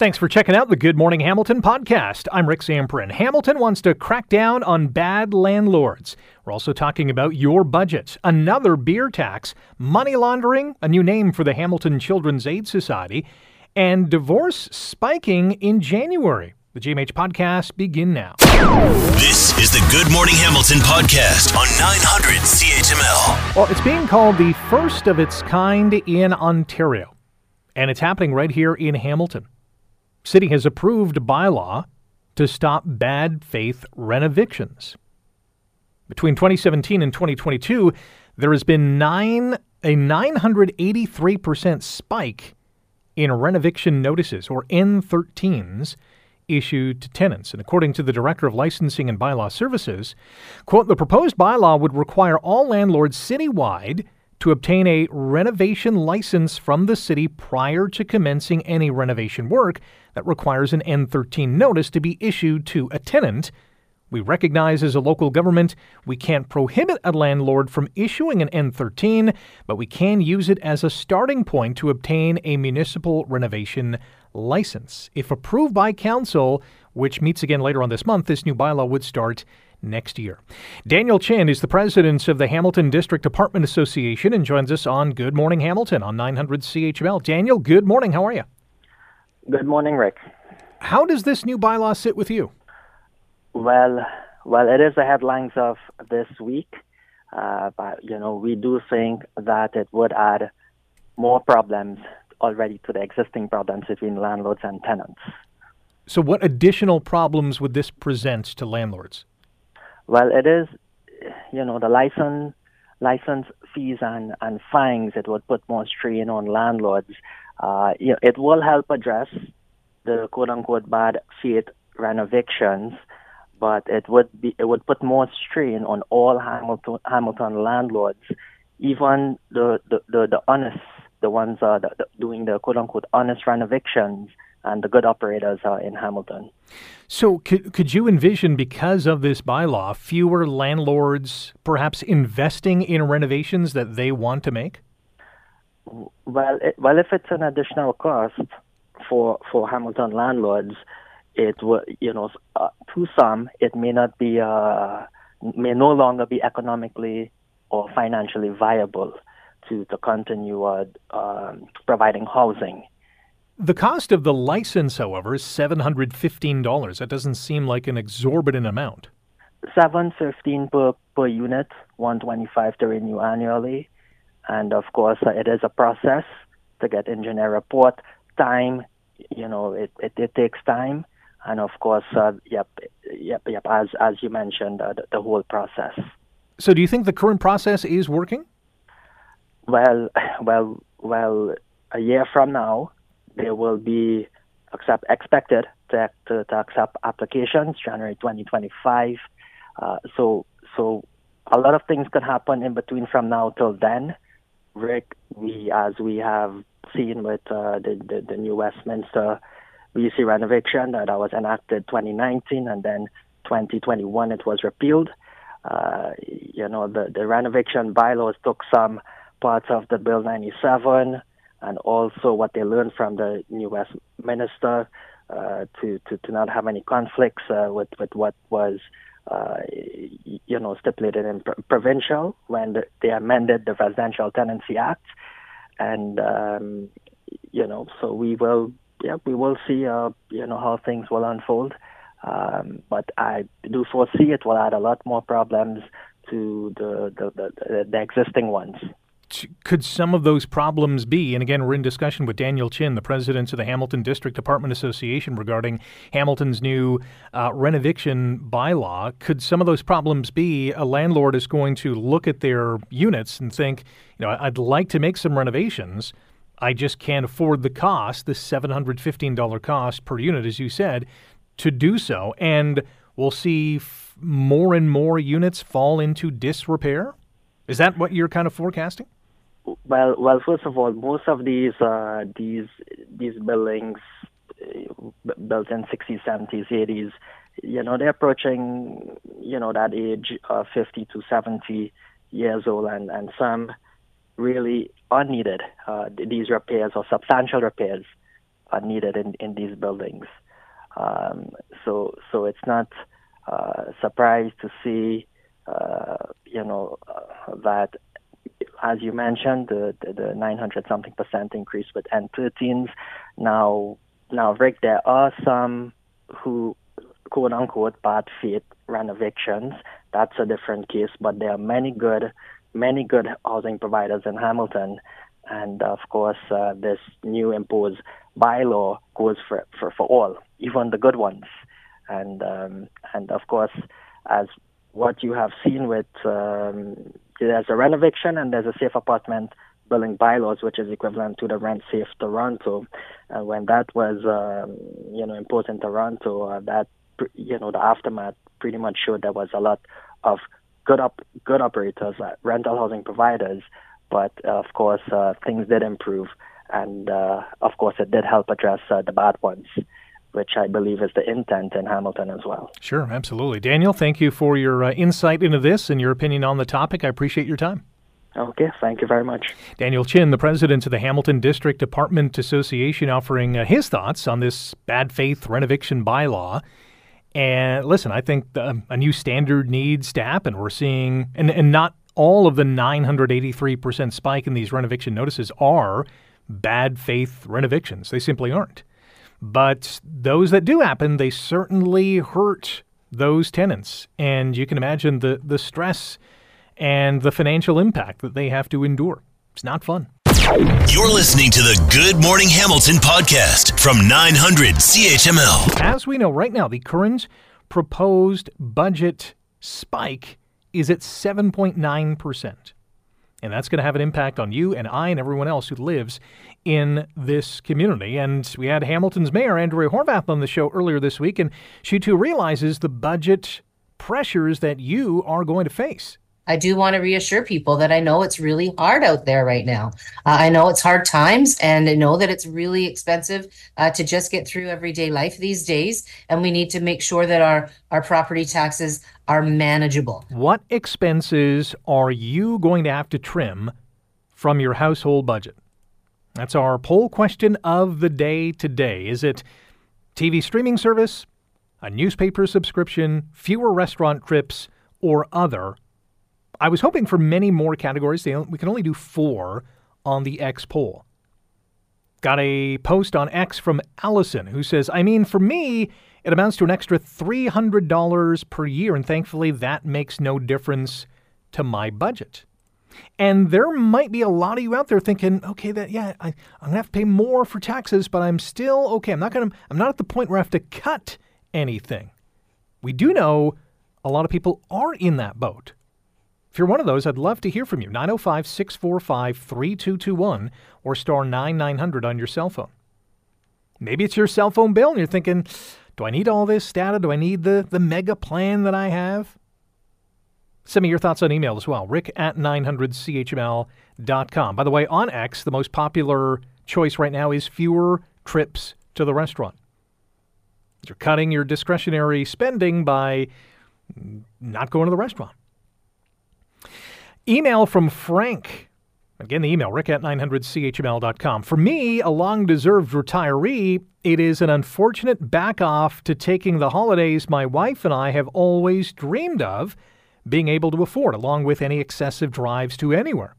Thanks for checking out the Good Morning Hamilton podcast. I'm Rick Zamperin. Hamilton wants to crack down on bad landlords. We're also talking about your budgets, another beer tax, money laundering, a new name for the Hamilton Children's Aid Society, and divorce spiking in January. The GMH podcast begin now. This is the Good Morning Hamilton podcast on 900 CHML. Well, it's being called the first of its kind in Ontario, and it's happening right here in Hamilton. City has approved a bylaw to stop bad faith renovictions. Between 2017 and 2022, there has been nine a 983% spike in renoviction notices or N13s issued to tenants. And according to the Director of Licensing and Bylaw Services, quote, the proposed bylaw would require all landlords citywide to obtain a renovation license from the city prior to commencing any renovation work that requires an N13 notice to be issued to a tenant. We recognize as a local government we can't prohibit a landlord from issuing an N13, but we can use it as a starting point to obtain a municipal renovation license. If approved by council, which meets again later on this month, this new bylaw would start next year. Daniel Chin is the president of the Hamilton District Apartment Association and joins us on Good Morning Hamilton on 900 CHML. Daniel, good morning. How are you? Good morning, Rick. How does this new bylaw sit with you? Well, well, it is the headlines of this week, uh, but you know we do think that it would add more problems already to the existing problems between landlords and tenants. So, what additional problems would this present to landlords? Well, it is, you know, the license license fees and, and fines. It would put more strain on landlords. Uh, you know, it will help address the quote unquote bad faith renovictions, but it would be it would put more strain on all Hamilton Hamilton landlords, even the the, the, the honest the ones uh, the, the, doing the quote unquote honest renovictions and the good operators are in Hamilton. So, could, could you envision, because of this bylaw, fewer landlords perhaps investing in renovations that they want to make? Well, it, well, if it's an additional cost for for Hamilton landlords, it will, you know, uh, to some, it may not be, uh, may no longer be economically or financially viable to to continue uh, um, providing housing the cost of the license, however, is $715. That doesn't seem like an exorbitant amount. 715 per per unit, 125 to renew annually. And of course, uh, it is a process to get engineer report. Time, you know, it, it, it takes time. And of course, uh, yep, yep, yep, as, as you mentioned, uh, the, the whole process. So do you think the current process is working? Well, well, well, a year from now, they will be accept, expected to, to, to accept applications January 2025. Uh, so so a lot of things can happen in between from now till then. Rick, we as we have seen with uh, the, the, the New Westminster BC renovation that was enacted 2019 and then 2021 it was repealed. Uh, you know the the renovation bylaws took some parts of the Bill 97 and also what they learned from the New Westminster uh, to, to, to not have any conflicts uh, with, with what was, uh, you know, stipulated in pr- provincial when the, they amended the Residential Tenancy Act. And, um, you know, so we will, yeah, we will see, uh, you know, how things will unfold. Um, but I do foresee it will add a lot more problems to the, the, the, the existing ones could some of those problems be? And again, we're in discussion with Daniel Chin, the president of the Hamilton District Apartment Association, regarding Hamilton's new uh, renoviction bylaw. Could some of those problems be a landlord is going to look at their units and think, you know, I'd like to make some renovations. I just can't afford the cost, the $715 cost per unit, as you said, to do so. And we'll see f- more and more units fall into disrepair? Is that what you're kind of forecasting? Well, well, first of all, most of these uh, these these buildings uh, built in 60s, 70s, 80s, you know, they're approaching, you know, that age of 50 to 70 years old, and, and some really are needed. Uh, these repairs or substantial repairs are needed in, in these buildings. Um, so so it's not uh, surprised to see uh, you know uh, that as you mentioned the, the, the 900 something percent increase with N13s. Now now Rick, there are some who quote unquote bad faith renovictions. That's a different case, but there are many good many good housing providers in Hamilton. And of course, uh, this new imposed bylaw goes for, for, for all, even the good ones. And um, and of course, as what you have seen with um, there's a renoviction and there's a safe apartment building bylaws, which is equivalent to the Rent Safe Toronto. And when that was um, you know imposed in Toronto, uh, that you know the aftermath pretty much showed there was a lot of good up good operators, uh, rental housing providers, but uh, of course uh, things did improve, and uh, of course it did help address the bad ones which I believe is the intent in Hamilton as well. Sure, absolutely. Daniel, thank you for your uh, insight into this and your opinion on the topic. I appreciate your time. Okay, thank you very much. Daniel Chin, the president of the Hamilton District Apartment Association, offering uh, his thoughts on this bad faith renoviction bylaw. And listen, I think the, a new standard needs to happen. We're seeing, and, and not all of the 983% spike in these renoviction notices are bad faith renovictions. They simply aren't. But those that do happen, they certainly hurt those tenants. And you can imagine the, the stress and the financial impact that they have to endure. It's not fun. You're listening to the Good Morning Hamilton podcast from 900 CHML. As we know right now, the current proposed budget spike is at 7.9%. And that's going to have an impact on you and I and everyone else who lives in this community. And we had Hamilton's mayor, Andrea Horvath, on the show earlier this week, and she too realizes the budget pressures that you are going to face. I do want to reassure people that I know it's really hard out there right now. Uh, I know it's hard times and I know that it's really expensive uh, to just get through everyday life these days. And we need to make sure that our, our property taxes are manageable. What expenses are you going to have to trim from your household budget? That's our poll question of the day today. Is it TV streaming service, a newspaper subscription, fewer restaurant trips, or other? I was hoping for many more categories. We can only do four on the X poll. Got a post on X from Allison who says, I mean, for me, it amounts to an extra $300 per year, and thankfully that makes no difference to my budget. And there might be a lot of you out there thinking, okay, that yeah, I, am gonna have to pay more for taxes, but I'm still okay. I'm not gonna I'm not at the point where I have to cut anything. We do know a lot of people are in that boat. If you're one of those, I'd love to hear from you. 905 645 3221 or star 9900 on your cell phone. Maybe it's your cell phone bill and you're thinking, do I need all this data? Do I need the, the mega plan that I have? Send me your thoughts on email as well. Rick at 900CHML.com. By the way, on X, the most popular choice right now is fewer trips to the restaurant. You're cutting your discretionary spending by not going to the restaurant. Email from Frank. Again, the email, rick at 900chml.com. For me, a long deserved retiree, it is an unfortunate back off to taking the holidays my wife and I have always dreamed of being able to afford, along with any excessive drives to anywhere.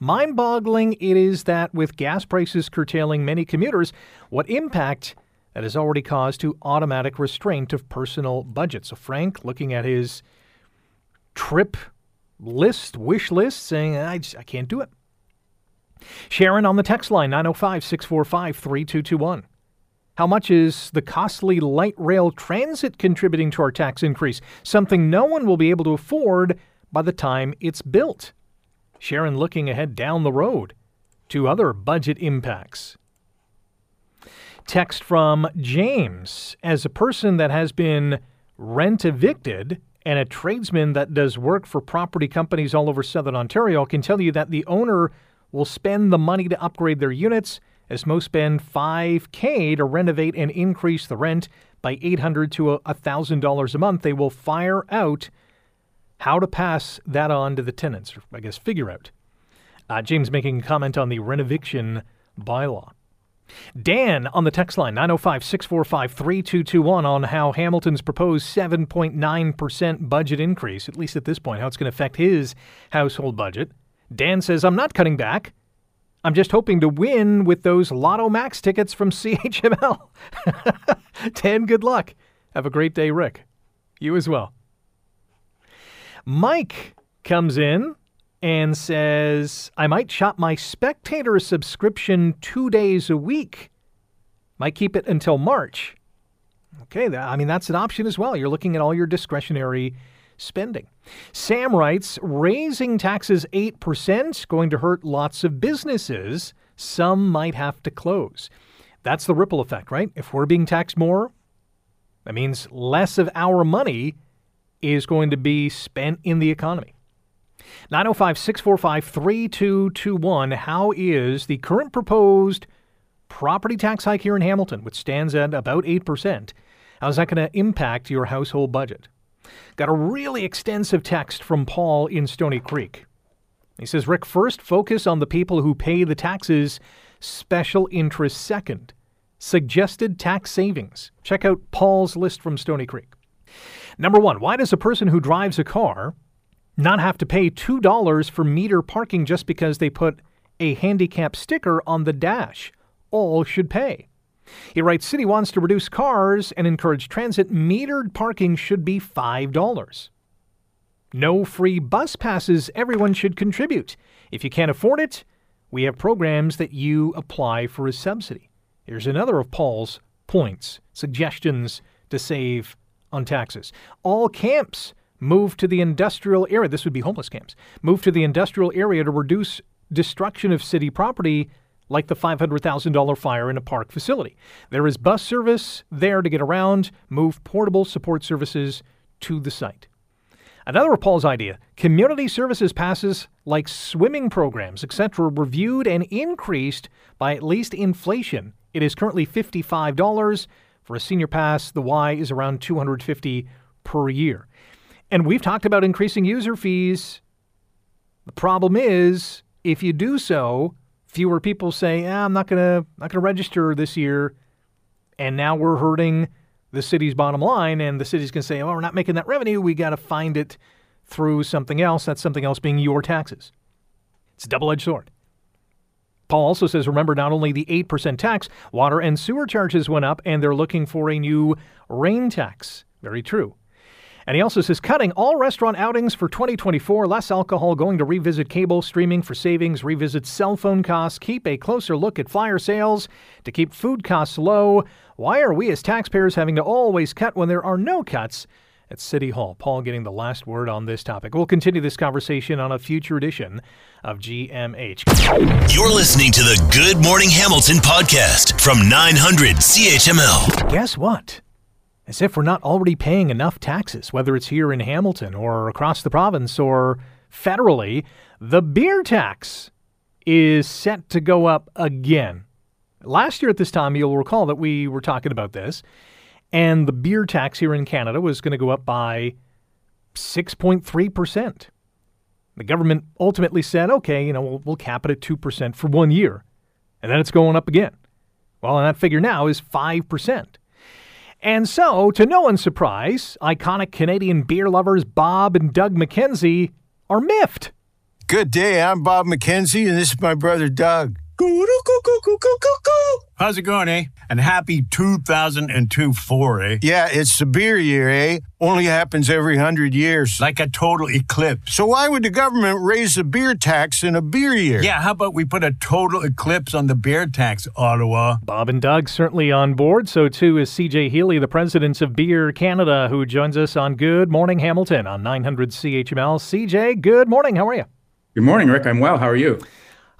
Mind boggling it is that with gas prices curtailing many commuters, what impact that has already caused to automatic restraint of personal budgets. So, Frank, looking at his trip list, wish list, saying, I, just, I can't do it. Sharon on the text line, 905 645 3221. How much is the costly light rail transit contributing to our tax increase? Something no one will be able to afford by the time it's built. Sharon looking ahead down the road to other budget impacts. Text from James. As a person that has been rent evicted, and a tradesman that does work for property companies all over southern Ontario can tell you that the owner will spend the money to upgrade their units, as most spend 5K to renovate and increase the rent by 800 to $1,000 a month. They will fire out how to pass that on to the tenants, or I guess figure out. Uh, James making a comment on the renoviction bylaw. Dan on the text line 905 645 3221 on how Hamilton's proposed 7.9% budget increase, at least at this point, how it's going to affect his household budget. Dan says, I'm not cutting back. I'm just hoping to win with those Lotto Max tickets from CHML. Dan, good luck. Have a great day, Rick. You as well. Mike comes in and says, I might shop my Spectator subscription two days a week. Might keep it until March. Okay, I mean, that's an option as well. You're looking at all your discretionary spending. Sam writes, raising taxes 8% going to hurt lots of businesses. Some might have to close. That's the ripple effect, right? If we're being taxed more, that means less of our money is going to be spent in the economy. 905 645 3221. How is the current proposed property tax hike here in Hamilton, which stands at about 8%? How is that going to impact your household budget? Got a really extensive text from Paul in Stoney Creek. He says, Rick, first focus on the people who pay the taxes, special interest second. Suggested tax savings. Check out Paul's list from Stoney Creek. Number one, why does a person who drives a car not have to pay $2 for meter parking just because they put a handicap sticker on the dash. All should pay. He writes City wants to reduce cars and encourage transit. Metered parking should be $5. No free bus passes. Everyone should contribute. If you can't afford it, we have programs that you apply for a subsidy. Here's another of Paul's points, suggestions to save on taxes. All camps move to the industrial area. This would be homeless camps. Move to the industrial area to reduce destruction of city property like the $500,000 fire in a park facility. There is bus service there to get around, move portable support services to the site. Another of Paul's idea community services passes like swimming programs, etc., reviewed and increased by at least inflation. It is currently $55. For a senior pass, the Y is around 250 per year. And we've talked about increasing user fees. The problem is, if you do so, fewer people say, ah, "I'm not gonna not gonna register this year," and now we're hurting the city's bottom line, and the city's gonna say, "Oh, we're not making that revenue. We got to find it through something else." That's something else being your taxes. It's a double-edged sword. Paul also says, remember, not only the 8% tax, water and sewer charges went up, and they're looking for a new rain tax. Very true. And he also says cutting all restaurant outings for 2024, less alcohol, going to revisit cable streaming for savings, revisit cell phone costs, keep a closer look at flyer sales to keep food costs low. Why are we as taxpayers having to always cut when there are no cuts? At City Hall. Paul getting the last word on this topic. We'll continue this conversation on a future edition of GMH. You're listening to the Good Morning Hamilton podcast from 900 CHML. Guess what? As if we're not already paying enough taxes, whether it's here in Hamilton or across the province or federally. The beer tax is set to go up again. Last year at this time, you'll recall that we were talking about this, and the beer tax here in Canada was going to go up by 6.3%. The government ultimately said, okay, you know, we'll, we'll cap it at 2% for one year, and then it's going up again. Well, and that figure now is 5%. And so, to no one's surprise, iconic Canadian beer lovers Bob and Doug McKenzie are miffed. Good day. I'm Bob McKenzie, and this is my brother Doug. How's it going, eh? And happy 2002 4, eh? Yeah, it's the beer year, eh? Only happens every hundred years. Like a total eclipse. So why would the government raise the beer tax in a beer year? Yeah, how about we put a total eclipse on the beer tax, Ottawa? Bob and Doug certainly on board. So too is CJ Hélie, the president of Beer Canada, who joins us on Good Morning Hamilton on 900 CHML. CJ, good morning. How are you? Good morning, Rick. I'm well. How are you?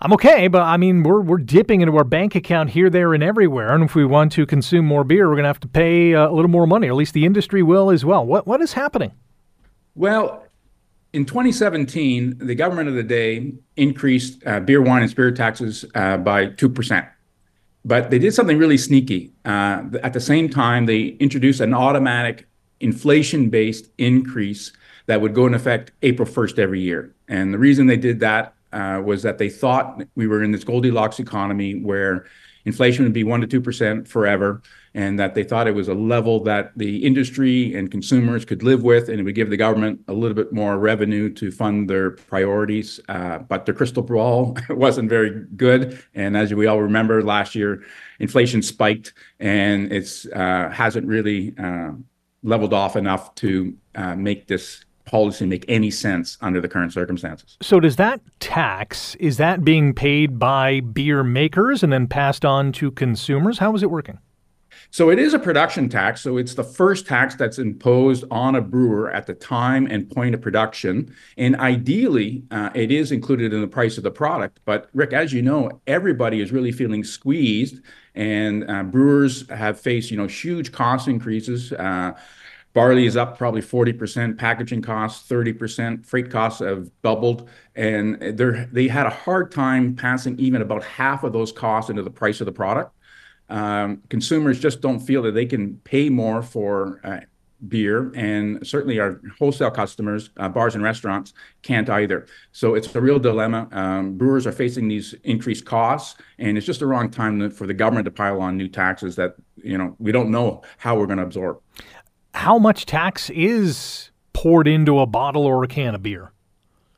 I'm okay, but I mean, we're we're dipping into our bank account here, there, and everywhere. And if we want to consume more beer, we're going to have to pay uh, a little more money, or at least the industry will as well. What what is happening? Well, in 2017, the government of the day increased uh, beer, wine, and spirit taxes uh, by two percent. But they did something really sneaky. Uh, at the same time, they introduced an automatic inflation-based increase that would go in effect April 1st every year. And the reason they did that uh, was that they thought we were in this Goldilocks economy where inflation would be 1% to 2% forever, and that they thought it was a level that the industry and consumers could live with, and it would give the government a little bit more revenue to fund their priorities. Uh, but the crystal ball wasn't very good. And as we all remember, last year, inflation spiked, and it uh, hasn't really uh, leveled off enough to uh, make this policy make any sense under the current circumstances. So does that tax is that being paid by beer makers and then passed on to consumers? How is it working? So it is a production tax. So it's the first tax that's imposed on a brewer at the time and point of production. And ideally, uh, it is included in the price of the product. But Rick, as you know, everybody is really feeling squeezed, and uh, brewers have faced you know huge cost increases. Uh, Barley is up probably 40%, packaging costs 30%, freight costs have doubled, and they had a hard time passing even about half of those costs into the price of the product. Um, consumers just don't feel that they can pay more for uh, beer, and certainly our wholesale customers, uh, bars and restaurants, can't either. So it's a real dilemma. Um, brewers are facing these increased costs, and it's just the wrong time for the government to pile on new taxes that you know we don't know how we're going to absorb how much tax is poured into a bottle or a can of beer?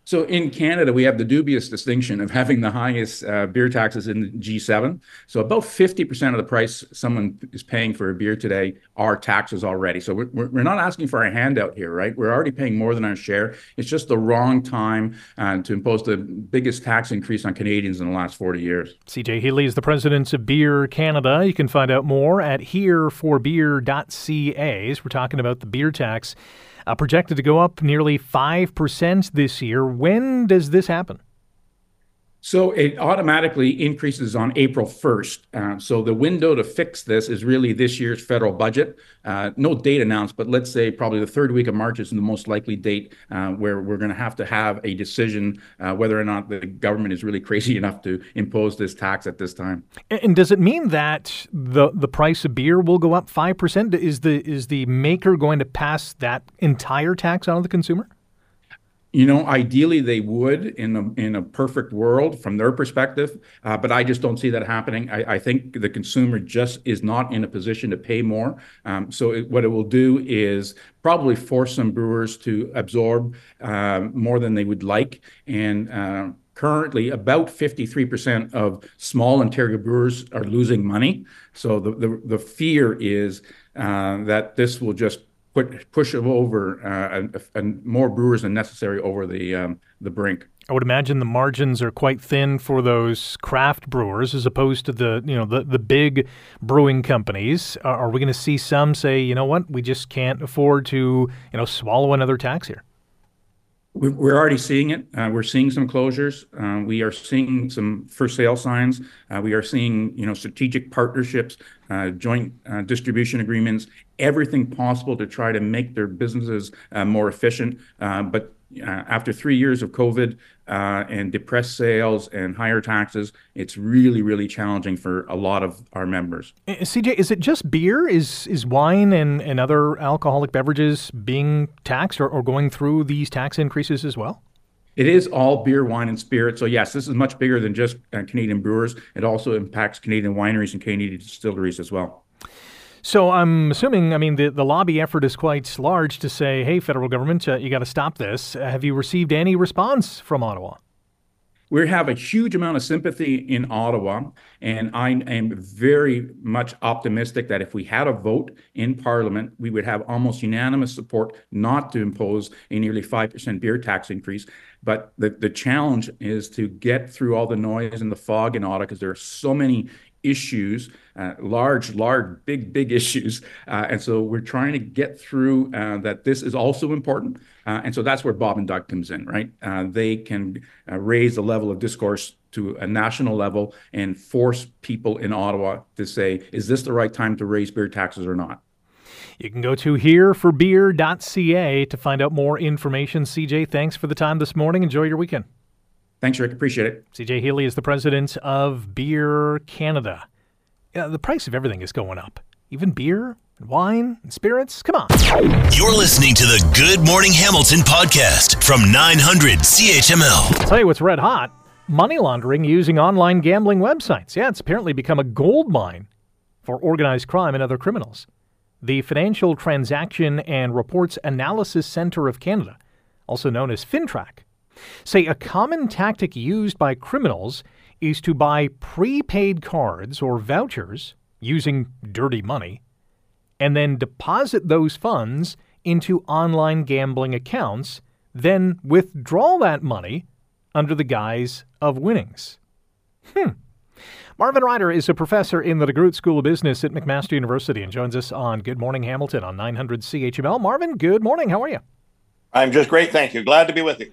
So in Canada, we have the dubious distinction of having the highest uh, beer taxes in the G7. So about 50% of the price someone is paying for a beer today are taxes already. So we're, we're not asking for a handout here, right? We're already paying more than our share. It's just the wrong time uh, to impose the biggest tax increase on Canadians in the last 40 years. CJ Hélie is the president of Beer Canada. You can find out more at hereforbeer.ca as we're talking about the beer tax Uh, projected to go up nearly 5% this year. When does this happen? So it automatically increases on April 1st. Uh, so the window to fix this is really this year's federal budget. Uh, no date announced, but let's say probably the third week of March is the most likely date uh, where we're going to have to have a decision uh, whether or not the government is really crazy enough to impose this tax at this time. And does it mean that the the price of beer will go up five percent? Is the is the maker going to pass that entire tax on to the consumer? You know, ideally they would in a in a perfect world from their perspective, uh, but I just don't see that happening. I, I, think the consumer just is not in a position to pay more. Um, so it, what it will do is probably force some brewers to absorb uh, more than they would like, and uh, currently about 53% of small Ontario brewers are losing money. So the the, the fear is uh, that this will just put push over uh, and, and, more brewers than necessary over the um, the brink. I would imagine the margins are quite thin for those craft brewers as opposed to the you know the the big brewing companies. Are, are we going to see some say, you know what, we just can't afford to you know swallow another tax here? We're already seeing it. Uh, we're seeing some closures. Uh, we are seeing some for sale signs. Uh, we are seeing, you know, strategic partnerships, joint distribution agreements, everything possible to try to make their businesses more efficient. but Uh, after three years of COVID uh, and depressed sales and higher taxes, it's really, really challenging for a lot of our members. Uh, CJ, is it just beer? Is is wine and, and other alcoholic beverages being taxed or, or going through these tax increases as well? It is all beer, wine, and spirit. So yes, this is much bigger than just uh, Canadian brewers. It also impacts Canadian wineries and Canadian distilleries as well. So I'm assuming, I mean, the, the lobby effort is quite large to say, hey, federal government, uh, you got to stop this. Have you received any response from Ottawa? We have a huge amount of sympathy in Ottawa, and I am very much optimistic that if we had a vote in Parliament, we would have almost unanimous support not to impose a nearly 5% beer tax increase. But the, the challenge is to get through all the noise and the fog in Ottawa because there are so many issues, uh, large, large, big, big issues. Uh, and so we're trying to get through uh, that this is also important. Uh, and so that's where Bob and Doug comes in, right? Uh, they can uh, raise the level of discourse to a national level and force people in Ottawa to say, is this the right time to raise beer taxes or not? You can go to hereforbeer.ca to find out more information. CJ, thanks for the time this morning. Enjoy your weekend. Thanks, Rick. Appreciate it. CJ Hélie is the president of Beer Canada. Yeah, the price of everything is going up, even beer and wine and spirits. Come on. You're listening to the Good Morning Hamilton podcast from 900 CHML. I'll tell you what's red hot Money laundering using online gambling websites. Yeah, it's apparently become a gold mine for organized crime and other criminals. The Financial Transaction and Reports Analysis Center of Canada, also known as FINTRAC, say a common tactic used by criminals is to buy prepaid cards or vouchers using dirty money and then deposit those funds into online gambling accounts, then withdraw that money under the guise of winnings. Hmm. Marvin Ryder is a professor in the DeGroote School of Business at McMaster University and joins us on Good Morning Hamilton on 900 CHML. Marvin, good morning. How are you? I'm just great, thank you. Glad to be with you.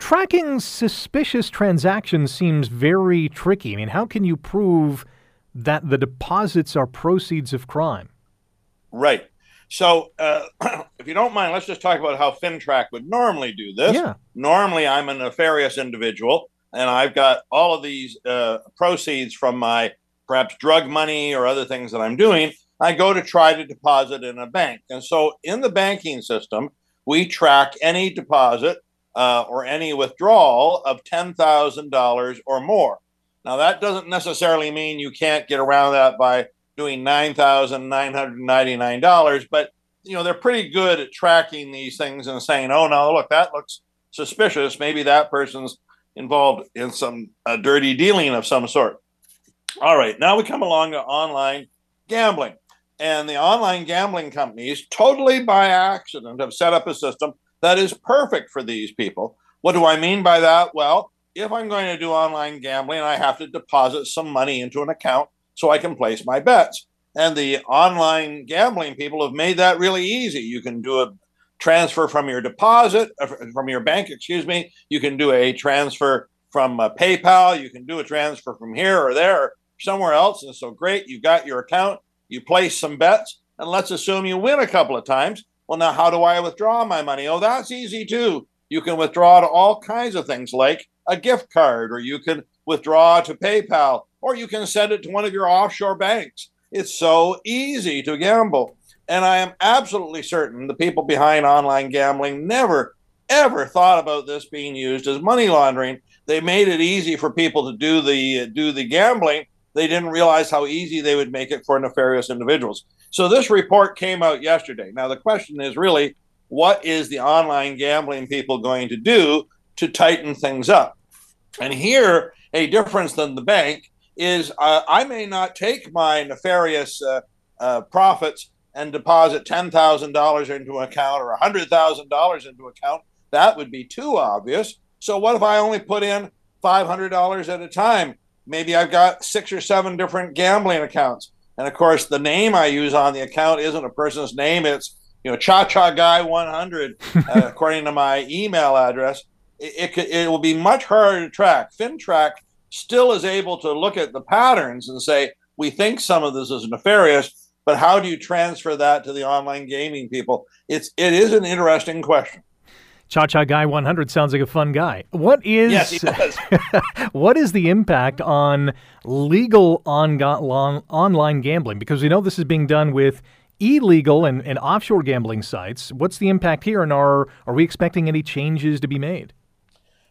Tracking suspicious transactions seems very tricky. I mean, how can you prove that the deposits are proceeds of crime? Right. So, uh, if you don't mind, let's just talk about how FINTRAC would normally do this. Yeah. Normally, I'm a nefarious individual, and I've got all of these uh, proceeds from my perhaps drug money or other things that I'm doing. I go to try to deposit in a bank. And so, in the banking system, we track any deposit uh, or any withdrawal of $10,000 or more. Now, that doesn't necessarily mean you can't get around that by doing $9,999, but you know, they're pretty good at tracking these things and saying, "Oh no, look, that looks suspicious. Maybe that person's involved in some dirty dealing of some sort." All right, now we come along to online gambling. And the online gambling companies, totally by accident, have set up a system that is perfect for these people. What do I mean by that? Well, if I'm going to do online gambling, I have to deposit some money into an account so I can place my bets. And the online gambling people have made that really easy. You can do a transfer from your deposit, uh, from your bank, excuse me. You can do a transfer from uh, PayPal. You can do a transfer from here or there or somewhere else. And so great, you've got your account, you place some bets, and let's assume you win a couple of times. Well, now how do I withdraw my money? Oh, that's easy too. You can withdraw to all kinds of things like a gift card, or you can withdraw to PayPal, or you can send it to one of your offshore banks. It's so easy to gamble. And I am absolutely certain the people behind online gambling never, ever thought about this being used as money laundering. They made it easy for people to do the do the gambling. They didn't realize how easy they would make it for nefarious individuals. So this report came out yesterday. Now the question is really, what is the online gambling people going to do to tighten things up? And here, a difference than the bank is uh, I may not take my nefarious uh, uh, profits and deposit $10,000 into an account or $100,000 into account. That would be too obvious. So, what if I only put in $500 at a time? Maybe I've got six or seven different gambling accounts. And of course, the name I use on the account isn't a person's name, it's you know, Cha Cha Guy 100, uh, according to my email address. It, it, could, it will be much harder to track. FINTRAC still is able to look at the patterns and say, we think some of this is nefarious, but how do you transfer that to the online gaming people? It's it is an interesting question. Cha Cha Guy 100 sounds like a fun guy. What is yes, what is the impact on legal on, on, online gambling? Because we know this is being done with illegal and, and offshore gambling sites. What's the impact here, and are are we expecting any changes to be made?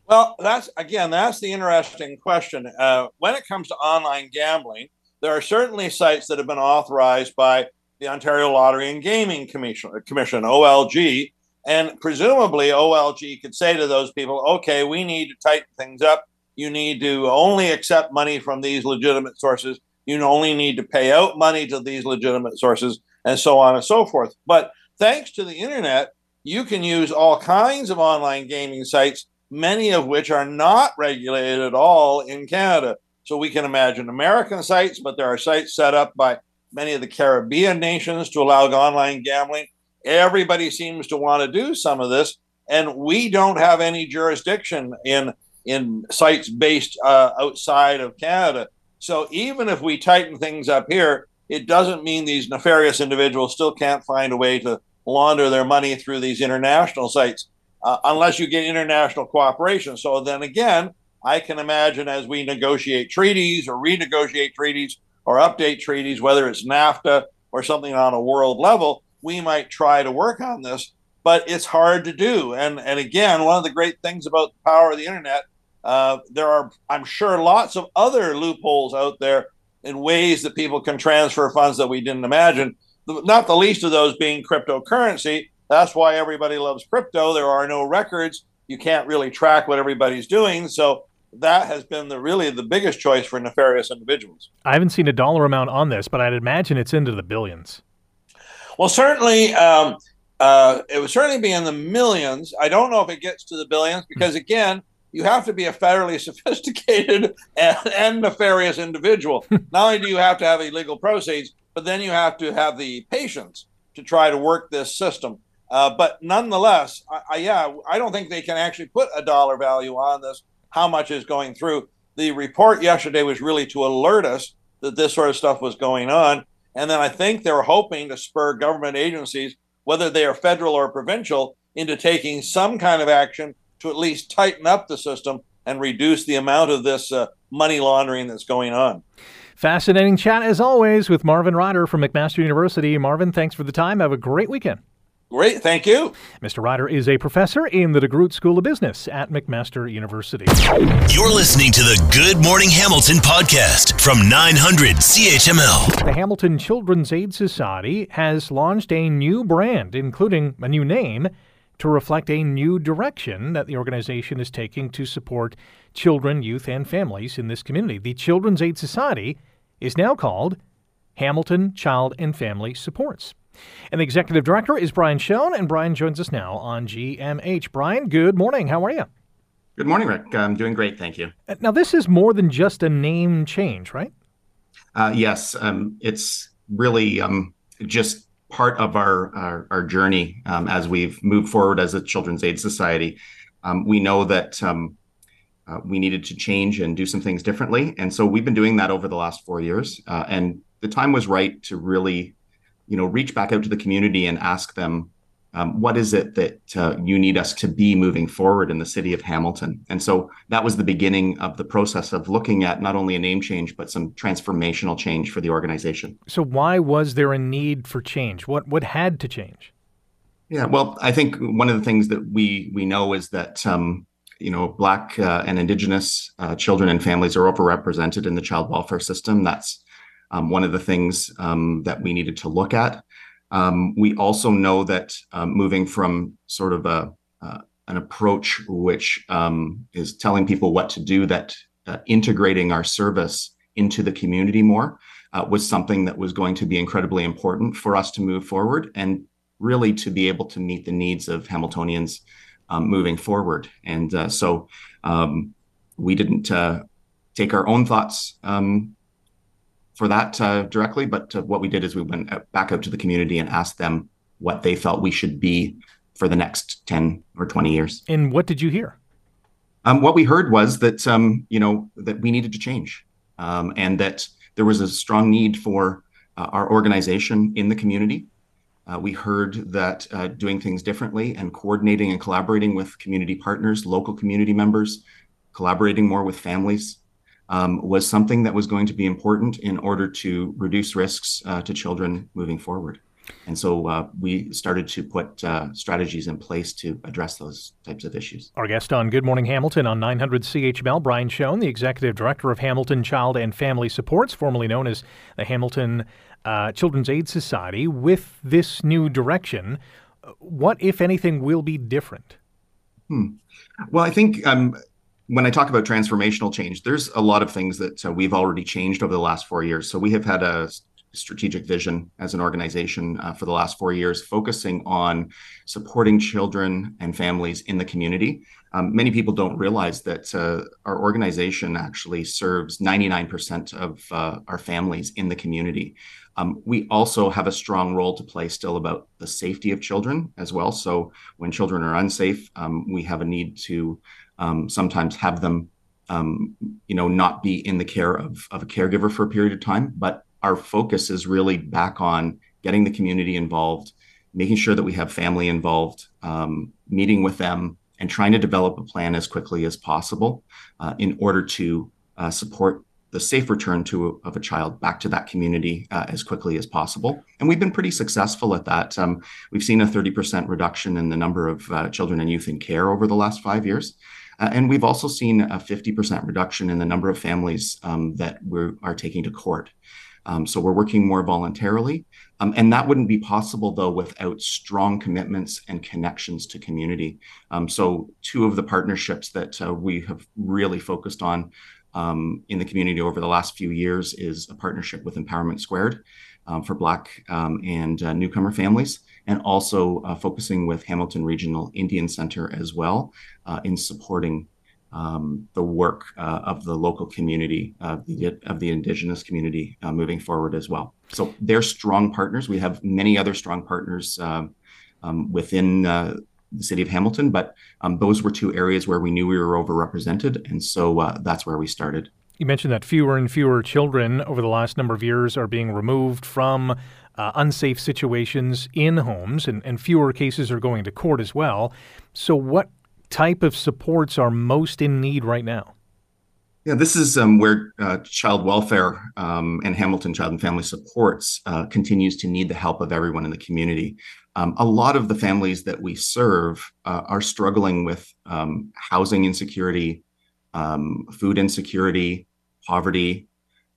Well, that's again, that's the interesting question. Uh, when it comes to online gambling, there are certainly sites that have been authorized by the Ontario Lottery and Gaming Commission, Commission OLG, and presumably OLG could say to those people, "Okay, we need to tighten things up. You need to only accept money from these legitimate sources. You only need to pay out money to these legitimate sources, and so on and so forth." But thanks to the internet, you can use all kinds of online gaming sites many of which are not regulated at all in Canada. So we can imagine American sites, but there are sites set up by many of the Caribbean nations to allow online gambling. Everybody seems to want to do some of this, and we don't have any jurisdiction in in sites based uh, outside of Canada. So even if we tighten things up here, it doesn't mean these nefarious individuals still can't find a way to launder their money through these international sites uh, unless you get international cooperation. So then again, I can imagine as we negotiate treaties or renegotiate treaties or update treaties, whether it's NAFTA or something on a world level, we might try to work on this, but it's hard to do. And and again, one of the great things about the power of the internet Uh, there are, I'm sure, lots of other loopholes out there in ways that people can transfer funds that we didn't imagine. Not the least of those being cryptocurrency. That's why everybody loves crypto. There are no records. You can't really track what everybody's doing. So that has been the really the biggest choice for nefarious individuals. I haven't seen a dollar amount on this, but I'd imagine it's into the billions. Well, certainly, um, uh, it would certainly be in the millions. I don't know if it gets to the billions because, again, you have to be a federally sophisticated and, and nefarious individual. Not only do you have to have illegal proceeds, but then you have to have the patience to try to work this system. Uh, but nonetheless, I, I, yeah, I don't think they can actually put a dollar value on this. How much is going through? The report yesterday was really to alert us that this sort of stuff was going on, and then I think they're hoping to spur government agencies, whether they are federal or provincial, into taking some kind of action to at least tighten up the system and reduce the amount of this uh, money laundering that's going on. Fascinating chat as always with Marvin Ryder from McMaster University. Marvin, thanks for the time. Have a great weekend. Great, thank you. Mr. Ryder is a professor in the DeGroote School of Business at McMaster University. You're listening to the Good Morning Hamilton podcast from 900 CHML. The Hamilton Children's Aid Society has launched a new brand, including a new name to reflect a new direction that the organization is taking to support children, youth, and families in this community. The Children's Aid Society is now called Hamilton Child and Family Supports. And the executive director is Brian Schoen, and Brian joins us now on GMH. Brian, good morning. How are you? Good morning, Rick. I'm doing great, thank you. Uh, now, this is more than just a name change, right? Uh, yes, um, it's really um, just part of our our, our journey um, as we've moved forward as a Children's Aid Society. Um, we know that um, uh, we needed to change and do some things differently, and so we've been doing that over the last four years. Uh, and the time was right to really, you know, reach back out to the community and ask them um, what is it that uh, you need us to be moving forward in the city of Hamilton? And so that was the beginning of the process of looking at not only a name change, but some transformational change for the organization. So, why was there a need for change? What, what had to change? Yeah, well, I think one of the things that we, we know is that um, you know, Black uh, and Indigenous uh, children and families are overrepresented in the child welfare system. That's um, one of the things um, that we needed to look at. Um, we also know that um, moving from sort of a uh, an approach which um, is telling people what to do, that uh, integrating our service into the community more uh, was something that was going to be incredibly important for us to move forward and really to be able to meet the needs of Hamiltonians moving forward. And uh, so we didn't uh, take our own thoughts um, for that uh, directly, but uh, what we did is we went back out to the community and asked them what they felt we should be for the next 10 or 20 years. And what did you hear? Um, what we heard was that um, you know that we needed to change, um, and that there was a strong need for uh, our organization in the community. Uh, we heard that uh, doing things differently and coordinating and collaborating with community partners, local community members, collaborating more with families, um, was something that was going to be important in order to reduce risks uh, to children moving forward. And so uh, we started to put uh, strategies in place to address those types of issues. Our guest on Good Morning Hamilton on 900 CHML, Brian Schoen, the Executive Director of Hamilton Child and Family Supports, formerly known as the Hamilton uh, Children's Aid Society. With this new direction, what, if anything, will be different? Hmm. Well, I think um, when I talk about transformational change, there's a lot of things that uh, we've already changed over the last four years. So we have had a strategic vision as an organization uh, for the last four years, focusing on supporting children and families in the community. Um, many people don't realize that uh, our organization actually serves 99% of uh, our families in the community. Um, we also have a strong role to play still about the safety of children as well. So when children are unsafe, um, we have a need to um, sometimes have them, um, you know, not be in the care of, of a caregiver for a period of time. But our focus is really back on getting the community involved, making sure that we have family involved, um, meeting with them, and trying to develop a plan as quickly as possible uh, in order to uh, support the safe return to of a child back to that community uh, as quickly as possible. And we've been pretty successful at that. Um, we've seen a 30% reduction in the number of uh, children and youth in care over the last five years. Uh, and we've also seen a 50% reduction in the number of families um, that we are taking to court. Um, so we're working more voluntarily. Um, and that wouldn't be possible, though, without strong commitments and connections to community. Um, so, two of the partnerships that uh, we have really focused on um, in the community over the last few years is a partnership with Empowerment Squared um, for Black and uh, newcomer families, and also uh, focusing with Hamilton Regional Indian Center as well uh, in supporting um, the work uh, of the local community, uh, the, of the Indigenous community uh, moving forward as well. So they're strong partners. We have many other strong partners um, um, within uh, the city of Hamilton, but um, those were two areas where we knew we were overrepresented. And so that's where we started. You mentioned that fewer and fewer children over the last number of years are being removed from uh, unsafe situations in homes, and, and fewer cases are going to court as well. So, what type of supports are most in need right now? Yeah, this is um, where uh, child welfare um, and Hamilton Child and Family Supports uh, continues to need the help of everyone in the community. Um, a lot of the families that we serve uh, are struggling with um, housing insecurity, um, food insecurity, poverty,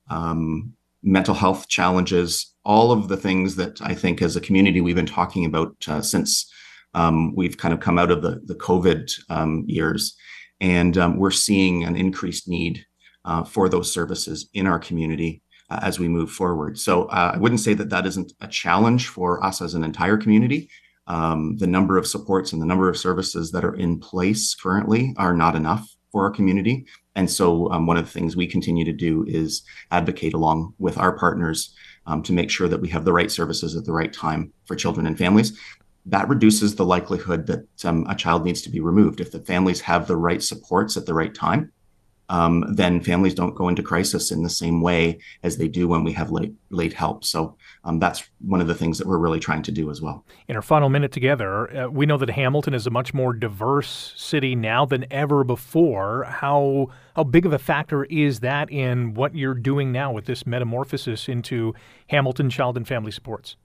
um, mental health challenges, all of the things that I think as a community we've been talking about uh, since um, we've kind of come out of the, the COVID um, years, and um, we're seeing an increased need uh, for those services in our community uh, as we move forward. So uh, I wouldn't say that that isn't a challenge for us as an entire community. Um, the number of supports and the number of services that are in place currently are not enough for our community. And so, um, one of the things we continue to do is advocate along with our partners um, to make sure that we have the right services at the right time for children and families that reduces the likelihood that um, a child needs to be removed. If the families have the right supports at the right time, um, then families don't go into crisis in the same way as they do when we have late, late help. So um, that's one of the things that we're really trying to do as well. In our final minute together, uh, we know that Hamilton is a much more diverse city now than ever before. How how big of a factor is that in what you're doing now with this metamorphosis into Hamilton Child and Family Supports?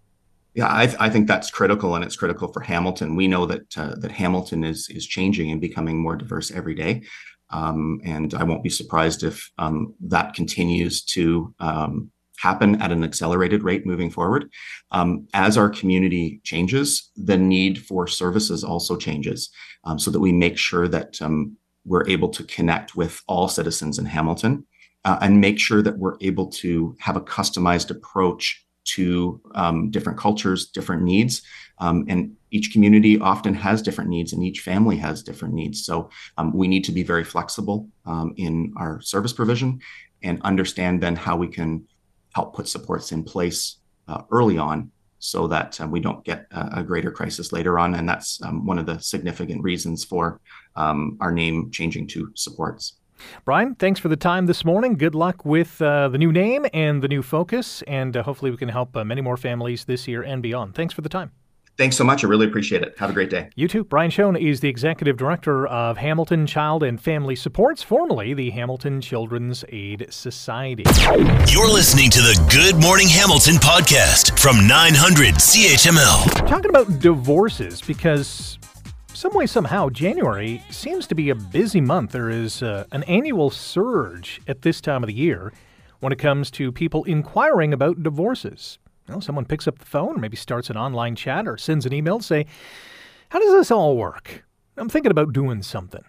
Yeah, I, I, think that's critical, and it's critical for Hamilton. We know that uh, that Hamilton is is changing and becoming more diverse every day, and I won't be surprised if um, that continues to um, happen at an accelerated rate moving forward. Um, as our community changes, the need for services also changes, um, so that we make sure that um, we're able to connect with all citizens in Hamilton, uh, and make sure that we're able to have a customized approach to um, different cultures, different needs. Um, and each community often has different needs and each family has different needs. So um, we need to be very flexible um, in our service provision and understand then how we can help put supports in place uh, early on so that uh, we don't get a, a, greater crisis later on. And that's um, one of the significant reasons for um, our name changing to supports. Brian, thanks for the time this morning. Good luck with uh, the new name and the new focus, and uh, hopefully we can help uh, many more families this year and beyond. Thanks for the time. Thanks so much. I really appreciate it. Have a great day. You too. Brian Schoen is the executive director of Hamilton Child and Family Supports, formerly the Hamilton Children's Aid Society. You're listening to the Good Morning Hamilton podcast from 900 CHML. Talking about divorces because some way, somehow, January seems to be a busy month. There is uh, an annual surge at this time of the year when it comes to people inquiring about divorces. Know, someone picks up the phone, or maybe starts an online chat, or sends an email to say, How does this all work? I'm thinking about doing something.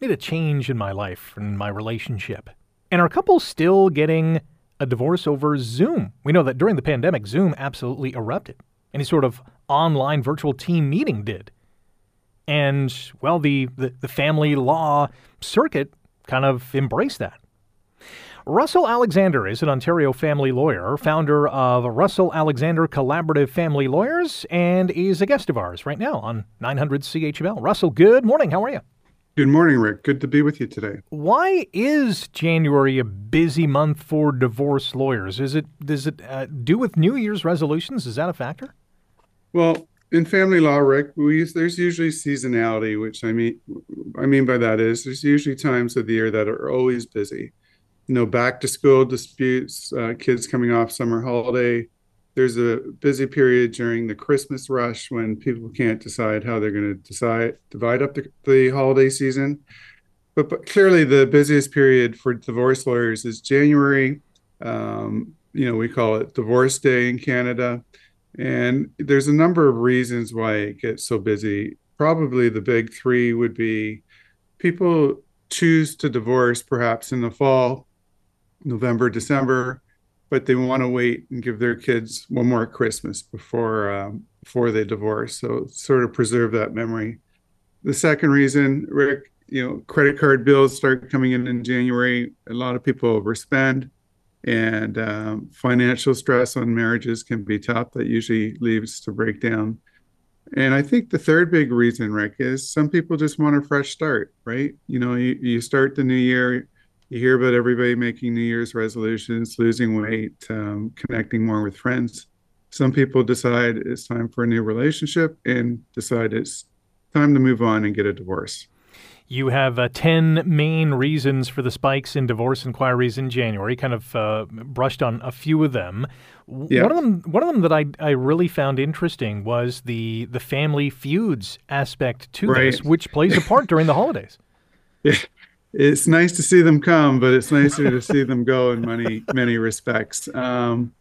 Need a change in my life and my relationship. And are couples still getting a divorce over Zoom? We know that during the pandemic, Zoom absolutely erupted. Any sort of online virtual team meeting did. And, well, the, the, the family law circuit kind of embraced that. Russell Alexander is an Ontario family lawyer, founder of Russell Alexander Collaborative Family Lawyers, and is a guest of ours right now on 900 CHML. Russell, good morning. How are you? Good morning, Rick. Good to be with you today. Why is January a busy month for divorce lawyers? Is it does it uh, do with New Year's resolutions? Is that a factor? Well, in family law, Rick, we there's usually seasonality, which I mean, I mean by that is there's usually times of the year that are always busy. You know, back to school disputes, uh, kids coming off summer holiday. There's a busy period during the Christmas rush when people can't decide how they're going to decide divide up the, the holiday season. but, but clearly the busiest period for divorce lawyers is January. Um, you know, we call it Divorce Day in Canada. And there's a number of reasons why it gets so busy. Probably the big three would be people choose to divorce perhaps in the fall, November, December, but they want to wait and give their kids one more Christmas before um, before they divorce. So sort of preserve that memory. The second reason, Rick, you know, credit card bills start coming in in January. A lot of people overspend, and um, financial stress on marriages can be tough. That usually leads to breakdown. And I think the third big reason, Rick, is some people just want a fresh start, right? You know, you, you start the new year, you hear about everybody making New Year's resolutions, losing weight, um, connecting more with friends. Some people decide it's time for a new relationship and decide it's time to move on and get a divorce. You have uh, 10 main reasons for the spikes in divorce inquiries in January, kind of uh, brushed on a few of them. Yeah. One of them one of them that I, I really found interesting was the the family feuds aspect to right. this, which plays a part during the holidays. Yeah. It's nice to see them come, but it's nicer to see them go in many many respects. Um,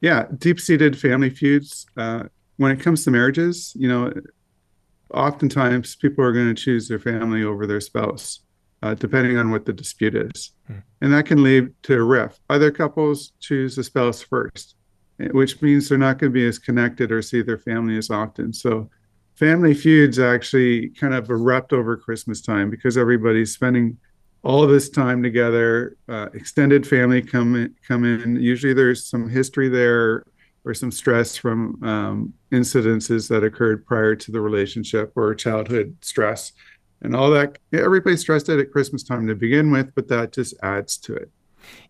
yeah, deep-seated family feuds. Uh, when it comes to marriages, you know, oftentimes people are going to choose their family over their spouse, uh, depending on what the dispute is. Hmm. And that can lead to a rift. Other couples choose the spouse first, eh, which means they're not going to be as connected or see their family as often. So family feuds actually kind of erupt over Christmas time because everybody's spending all this time together. Uh, extended family come in, come in. Usually there's some history there or some stress from um, incidences that occurred prior to the relationship or childhood stress and all that. Everybody's stressed out at Christmas time to begin with, but that just adds to it.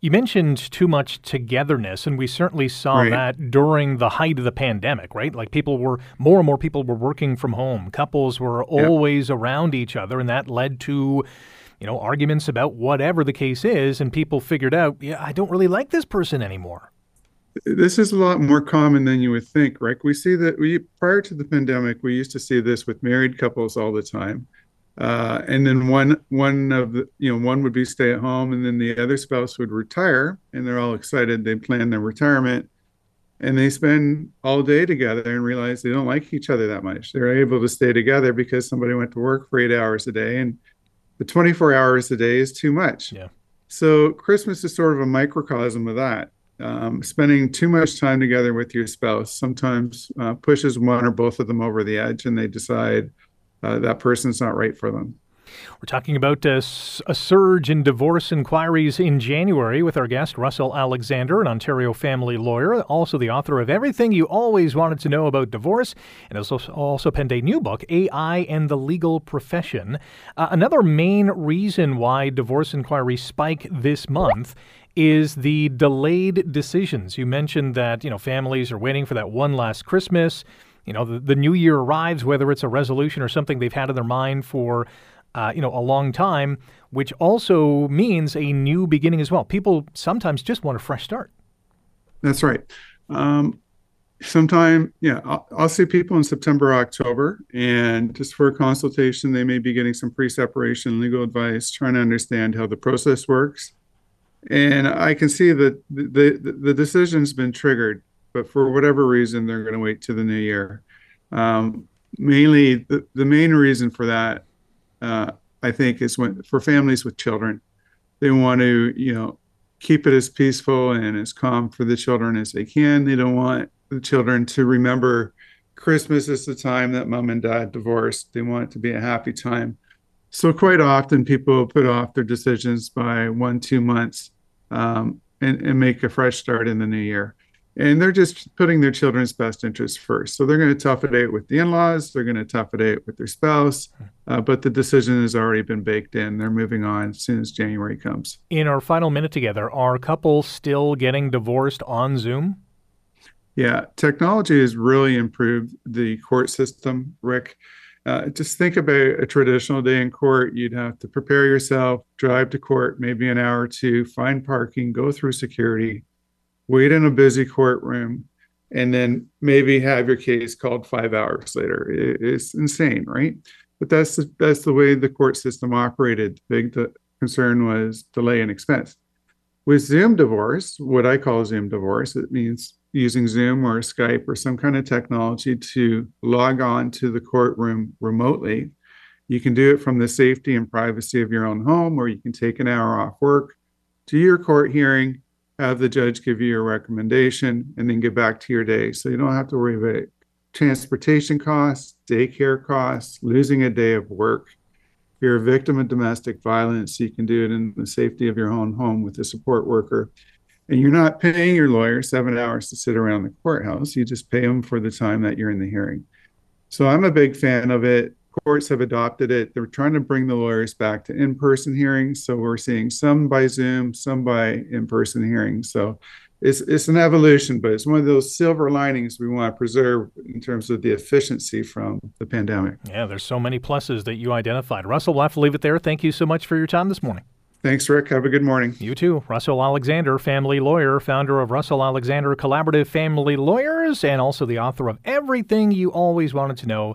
You mentioned too much togetherness, and we certainly saw right. that during the height of the pandemic, right? Like people were, more and more people were working from home. Couples were always yep. around each other, and that led to, you know, arguments about whatever the case is, and people figured out, yeah, I don't really like this person anymore this is a lot more common than you would think, right? We see that we prior to the pandemic, we used to see this with married couples all the time. Uh, and then one one of the you know one would be stay at home, and then the other spouse would retire, and they're all excited. They plan their retirement, and they spend all day together and realize they don't like each other that much. They're able to stay together because somebody went to work for eight hours a day, and the 24 hours a day is too much. Yeah. So Christmas is sort of a microcosm of that um, spending too much time together with your spouse sometimes uh, pushes one or both of them over the edge and they decide uh, that person's not right for them. We're talking about a, a, surge in divorce inquiries in January with our guest, Russell Alexander, an Ontario family lawyer, also the author of Everything You Always Wanted to Know About Divorce, and has also penned a new book, AI and the Legal Profession. Uh, another main reason why divorce inquiries spike this month is the delayed decisions. You mentioned that, you know, families are waiting for that one last Christmas. You know, the, the new year arrives, whether it's a resolution or something they've had in their mind for, uh, you know, a long time, which also means a new beginning as well. People sometimes just want a fresh start. That's right. Um, sometime, yeah, I'll, I'll, see people in September, October, and just for a consultation, they may be getting some pre separation legal advice, trying to understand how the process works and I can see that the, the, the decision's been triggered, but for whatever reason, they're going to wait to the new year. Um, mainly, the, the main reason for that, uh, I think, is when for families with children, they want to, you know, keep it as peaceful and as calm for the children as they can. They don't want the children to remember Christmas is the time that mom and dad divorced. They want it to be a happy time. So quite often people put off their decisions by one, two months um, and, and make a fresh start in the new year. And they're just putting their children's best interests first. So they're going to tough it out with the in laws, they're going to tough it out with their spouse, uh, but the decision has already been baked in. They're moving on as soon as January comes. In our final minute together, are couples still getting divorced on Zoom? Yeah, technology has really improved the court system, Rick. Uh, just think about a traditional day in court. You'd have to prepare yourself, drive to court, maybe an hour or two, find parking, go through security, wait in a busy courtroom, and then maybe have your case called five hours later. It's insane, right? but that's the, that's the way the court system operated. The big the concern was delay and expense. With Zoom divorce, what I call Zoom divorce, it means using Zoom or Skype or some kind of technology to log on to the courtroom remotely. You can do it from the safety and privacy of your own home, or you can take an hour off work, do your court hearing, have the judge give you a recommendation, and then get back to your day. So you don't have to worry about transportation costs, daycare costs, losing a day of work. If you're a victim of domestic violence, you can do it in the safety of your own home with a support worker. And you're not paying your lawyer seven hours to sit around the courthouse. You just pay them for the time that you're in the hearing. So I'm a big fan of it. Courts have adopted it. They're trying to bring the lawyers back to in person hearings. So we're seeing some by Zoom, some by in person hearings. So it's, it's an evolution, but it's one of those silver linings we want to preserve in terms of the efficiency from the pandemic. Yeah, there's so many pluses that you identified. Russell, we'll have to leave it there. Thank you so much for your time this morning. Thanks, Rick. Have a good morning. You too. Russell Alexander, family lawyer, founder of Russell Alexander Collaborative Family Lawyers, and also the author of Everything You Always Wanted to Know